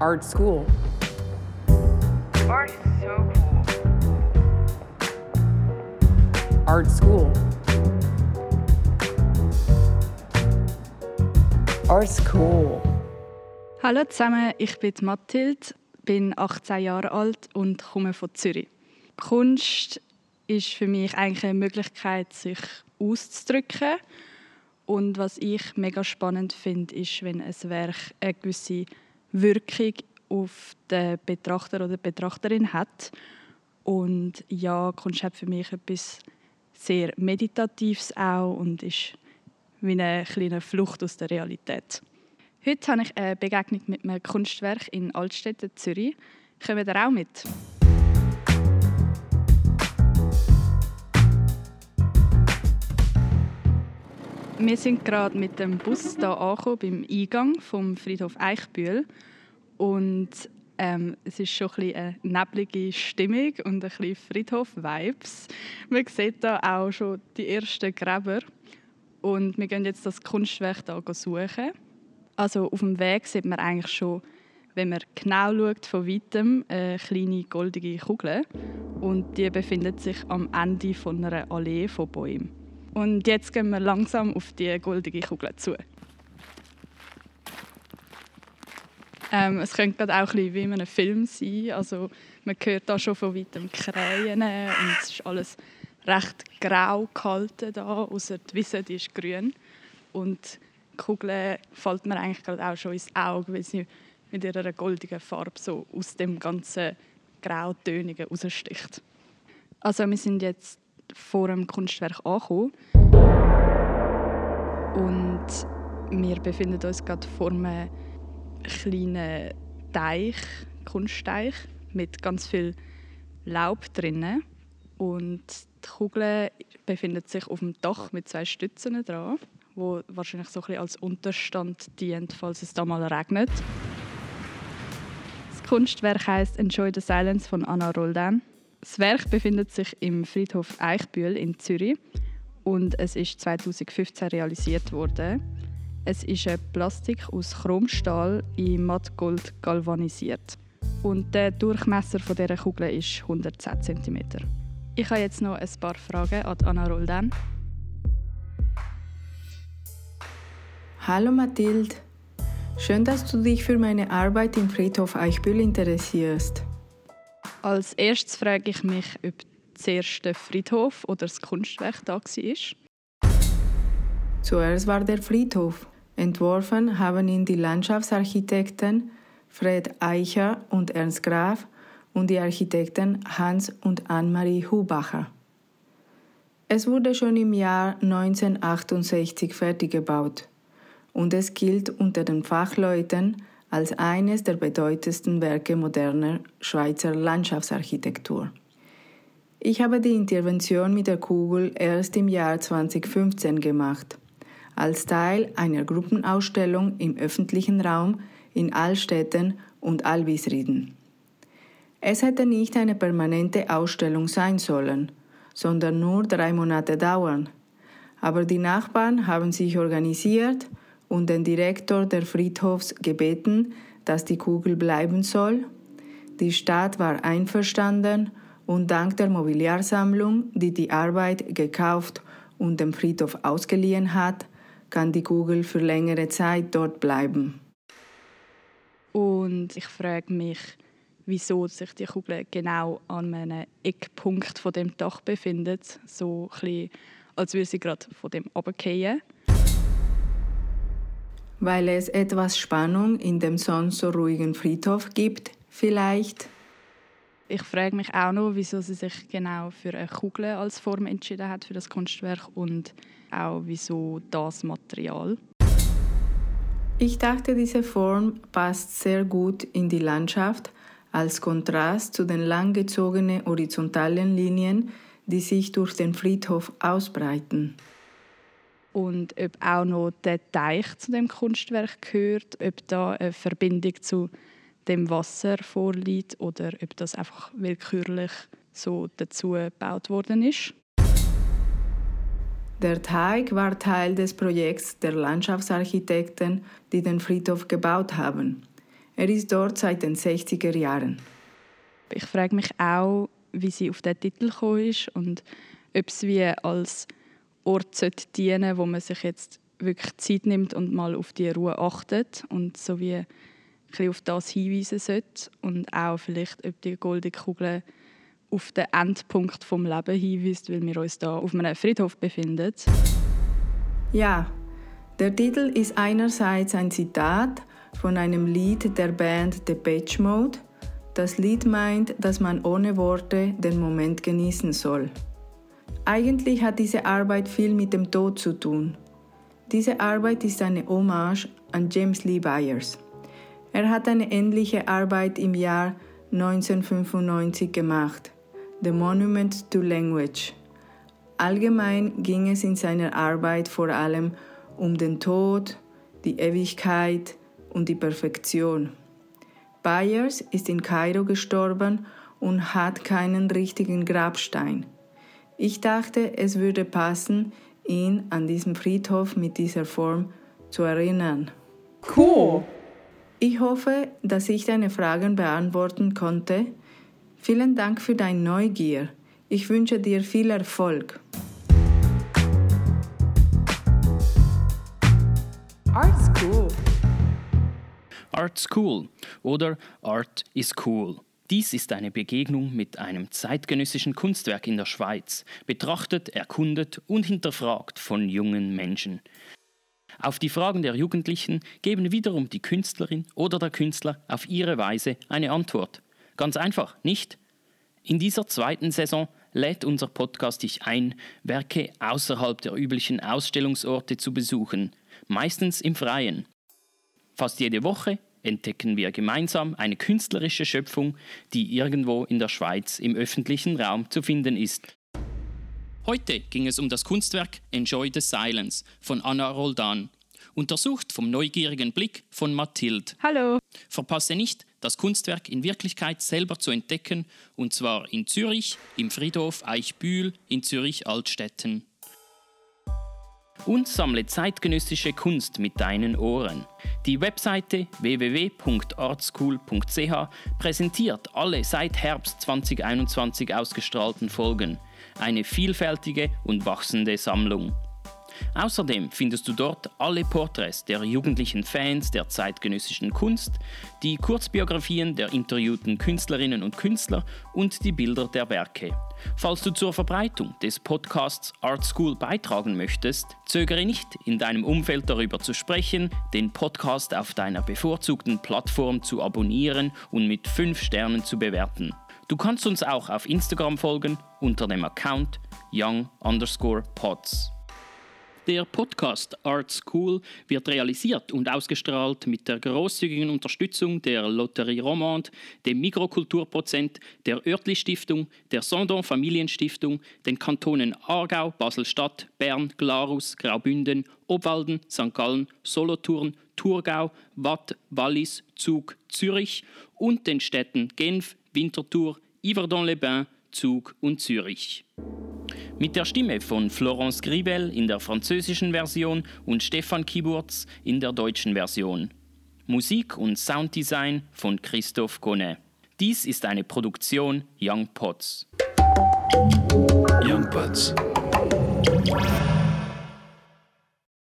Art school. Art is so cool. Art school. Art school. Hallo zusammen, ich bin Mathilde, bin 18 Jahre alt und komme von Zürich. Kunst ist für mich eigentlich eine Möglichkeit, sich auszudrücken. Und was ich mega spannend finde, ist, wenn ein Werk eine gewisse Wirkung auf den Betrachter oder die Betrachterin hat. Und ja, Kunst hat für mich etwas sehr Meditatives auch und ist wie eine kleine Flucht aus der Realität. Heute habe ich eine Begegnung mit einem Kunstwerk in Altstädte, Zürich. Kommen ihr auch mit? Wir sind gerade mit dem Bus hier angekommen, beim Eingang vom Friedhof Eichbühl. Und ähm, es ist schon ein eine neblige Stimmung und ein bisschen Friedhof-Vibes. Man sieht hier auch schon die ersten Gräber. Und wir gehen jetzt das Kunstwerk hier suchen. Also auf dem Weg sieht man eigentlich schon, wenn man genau schaut, von weitem eine kleine goldige Kugel. Und die befindet sich am Ende von einer Allee von Bäumen. Und jetzt gehen wir langsam auf die goldige Kugel zu. Ähm, es könnte gerade auch ein wie in einem Film sein. Also, man hört da schon von weitem Krähen und es ist alles recht grau gehalten da, außer die Wiese, die ist grün. Und die Kugel fällt mir eigentlich auch schon ins Auge, weil sie mit ihrer goldigen Farbe so aus dem ganzen Grautönigen raussticht. Also wir sind jetzt vor dem Kunstwerk angekommen. Und wir befinden uns gerade vor einem kleinen Teich, Kunstteich, mit ganz viel Laub drinnen. Und die Kugel befindet sich auf dem Dach mit zwei Stützen dran, wo wahrscheinlich so ein bisschen als Unterstand dient, falls es da mal regnet. Das Kunstwerk heißt Enjoy the Silence von Anna Roldan. Das Werk befindet sich im Friedhof Eichbühl in Zürich und es ist 2015 realisiert worden. Es ist ein Plastik aus Chromstahl in Mattgold galvanisiert und der Durchmesser dieser Kugel ist 110 cm. Ich habe jetzt noch ein paar Fragen an Anna Roldan. Hallo Mathilde, schön, dass du dich für meine Arbeit im Friedhof Eichbühl interessierst. Als erstes frage ich mich, ob zuerst der Friedhof oder das Kunstwerk da war. Zuerst war der Friedhof. Entworfen haben ihn die Landschaftsarchitekten Fred Eicher und Ernst Graf und die Architekten Hans und Anne-Marie Hubacher. Es wurde schon im Jahr 1968 fertig gebaut und es gilt unter den Fachleuten als eines der bedeutendsten Werke moderner Schweizer Landschaftsarchitektur. Ich habe die Intervention mit der Kugel erst im Jahr 2015 gemacht, als Teil einer Gruppenausstellung im öffentlichen Raum in Altstädten und Alvisrieden. Es hätte nicht eine permanente Ausstellung sein sollen, sondern nur drei Monate dauern. Aber die Nachbarn haben sich organisiert und den Direktor der Friedhofs gebeten, dass die Kugel bleiben soll. Die Stadt war einverstanden und dank der Mobiliarsammlung, die die Arbeit gekauft und dem Friedhof ausgeliehen hat, kann die Kugel für längere Zeit dort bleiben. Und ich frage mich, wieso sich die Kugel genau an einem Eckpunkt von dem Dach befindet, so ein bisschen, als würde sie gerade von dem runterfallen weil es etwas Spannung in dem sonst so ruhigen Friedhof gibt, vielleicht? Ich frage mich auch noch, wieso sie sich genau für eine Kugel als Form entschieden hat für das Kunstwerk und auch wieso das Material. Ich dachte, diese Form passt sehr gut in die Landschaft als Kontrast zu den langgezogenen horizontalen Linien, die sich durch den Friedhof ausbreiten und ob auch noch der Teich zu dem Kunstwerk gehört, ob da eine Verbindung zu dem Wasser vorliegt oder ob das einfach willkürlich so dazu gebaut worden ist. Der Teig war Teil des Projekts der Landschaftsarchitekten, die den Friedhof gebaut haben. Er ist dort seit den 60er Jahren. Ich frage mich auch, wie sie auf den Titel gekommen ist und ob es wie als Ort dienen sollte, wo man sich jetzt wirklich Zeit nimmt und mal auf die Ruhe achtet und so wie auf das hinweisen sollte und auch vielleicht, ob die goldene Kugel auf den Endpunkt vom Leben hinweist, weil wir uns da auf einem Friedhof befinden. Ja, der Titel ist einerseits ein Zitat von einem Lied der Band Depeche Mode. Das Lied meint, dass man ohne Worte den Moment genießen soll. Eigentlich hat diese Arbeit viel mit dem Tod zu tun. Diese Arbeit ist eine Hommage an James Lee Byers. Er hat eine ähnliche Arbeit im Jahr 1995 gemacht, The Monument to Language. Allgemein ging es in seiner Arbeit vor allem um den Tod, die Ewigkeit und die Perfektion. Byers ist in Kairo gestorben und hat keinen richtigen Grabstein. Ich dachte, es würde passen, ihn an diesem Friedhof mit dieser Form zu erinnern. Cool! Ich hoffe, dass ich deine Fragen beantworten konnte. Vielen Dank für deine Neugier. Ich wünsche dir viel Erfolg. Art School. Art School oder Art is Cool. Dies ist eine Begegnung mit einem zeitgenössischen Kunstwerk in der Schweiz, betrachtet, erkundet und hinterfragt von jungen Menschen. Auf die Fragen der Jugendlichen geben wiederum die Künstlerin oder der Künstler auf ihre Weise eine Antwort. Ganz einfach, nicht? In dieser zweiten Saison lädt unser Podcast dich ein, Werke außerhalb der üblichen Ausstellungsorte zu besuchen, meistens im Freien. Fast jede Woche entdecken wir gemeinsam eine künstlerische Schöpfung, die irgendwo in der Schweiz im öffentlichen Raum zu finden ist. Heute ging es um das Kunstwerk Enjoy the Silence von Anna Roldan, untersucht vom neugierigen Blick von Mathilde. Hallo! Verpasse nicht, das Kunstwerk in Wirklichkeit selber zu entdecken, und zwar in Zürich, im Friedhof Eichbühl in Zürich-Altstetten. Und sammle zeitgenössische Kunst mit deinen Ohren. Die Webseite www.artschool.ch präsentiert alle seit Herbst 2021 ausgestrahlten Folgen. Eine vielfältige und wachsende Sammlung. Außerdem findest du dort alle Porträts der jugendlichen Fans der zeitgenössischen Kunst, die Kurzbiografien der interviewten Künstlerinnen und Künstler und die Bilder der Werke. Falls du zur Verbreitung des Podcasts Art School beitragen möchtest, zögere nicht, in deinem Umfeld darüber zu sprechen, den Podcast auf deiner bevorzugten Plattform zu abonnieren und mit 5 Sternen zu bewerten. Du kannst uns auch auf Instagram folgen unter dem Account young underscore pods. Der Podcast Art School wird realisiert und ausgestrahlt mit der großzügigen Unterstützung der Lotterie Romande, dem Mikrokulturprozent, der Oertli Stiftung, der Sondon Familienstiftung, den Kantonen Aargau, Basel-Stadt, Bern, Glarus, Graubünden, Obwalden, St. Gallen, Solothurn, Thurgau, Watt, Wallis, Zug, Zürich und den Städten Genf, Winterthur, Yverdon-les-Bains, Zug und Zürich. Mit der Stimme von Florence Gribel in der französischen Version und Stefan Kiburz in der deutschen Version. Musik und Sounddesign von Christoph Gonnet. Dies ist eine Produktion Young Pots. Young Pots.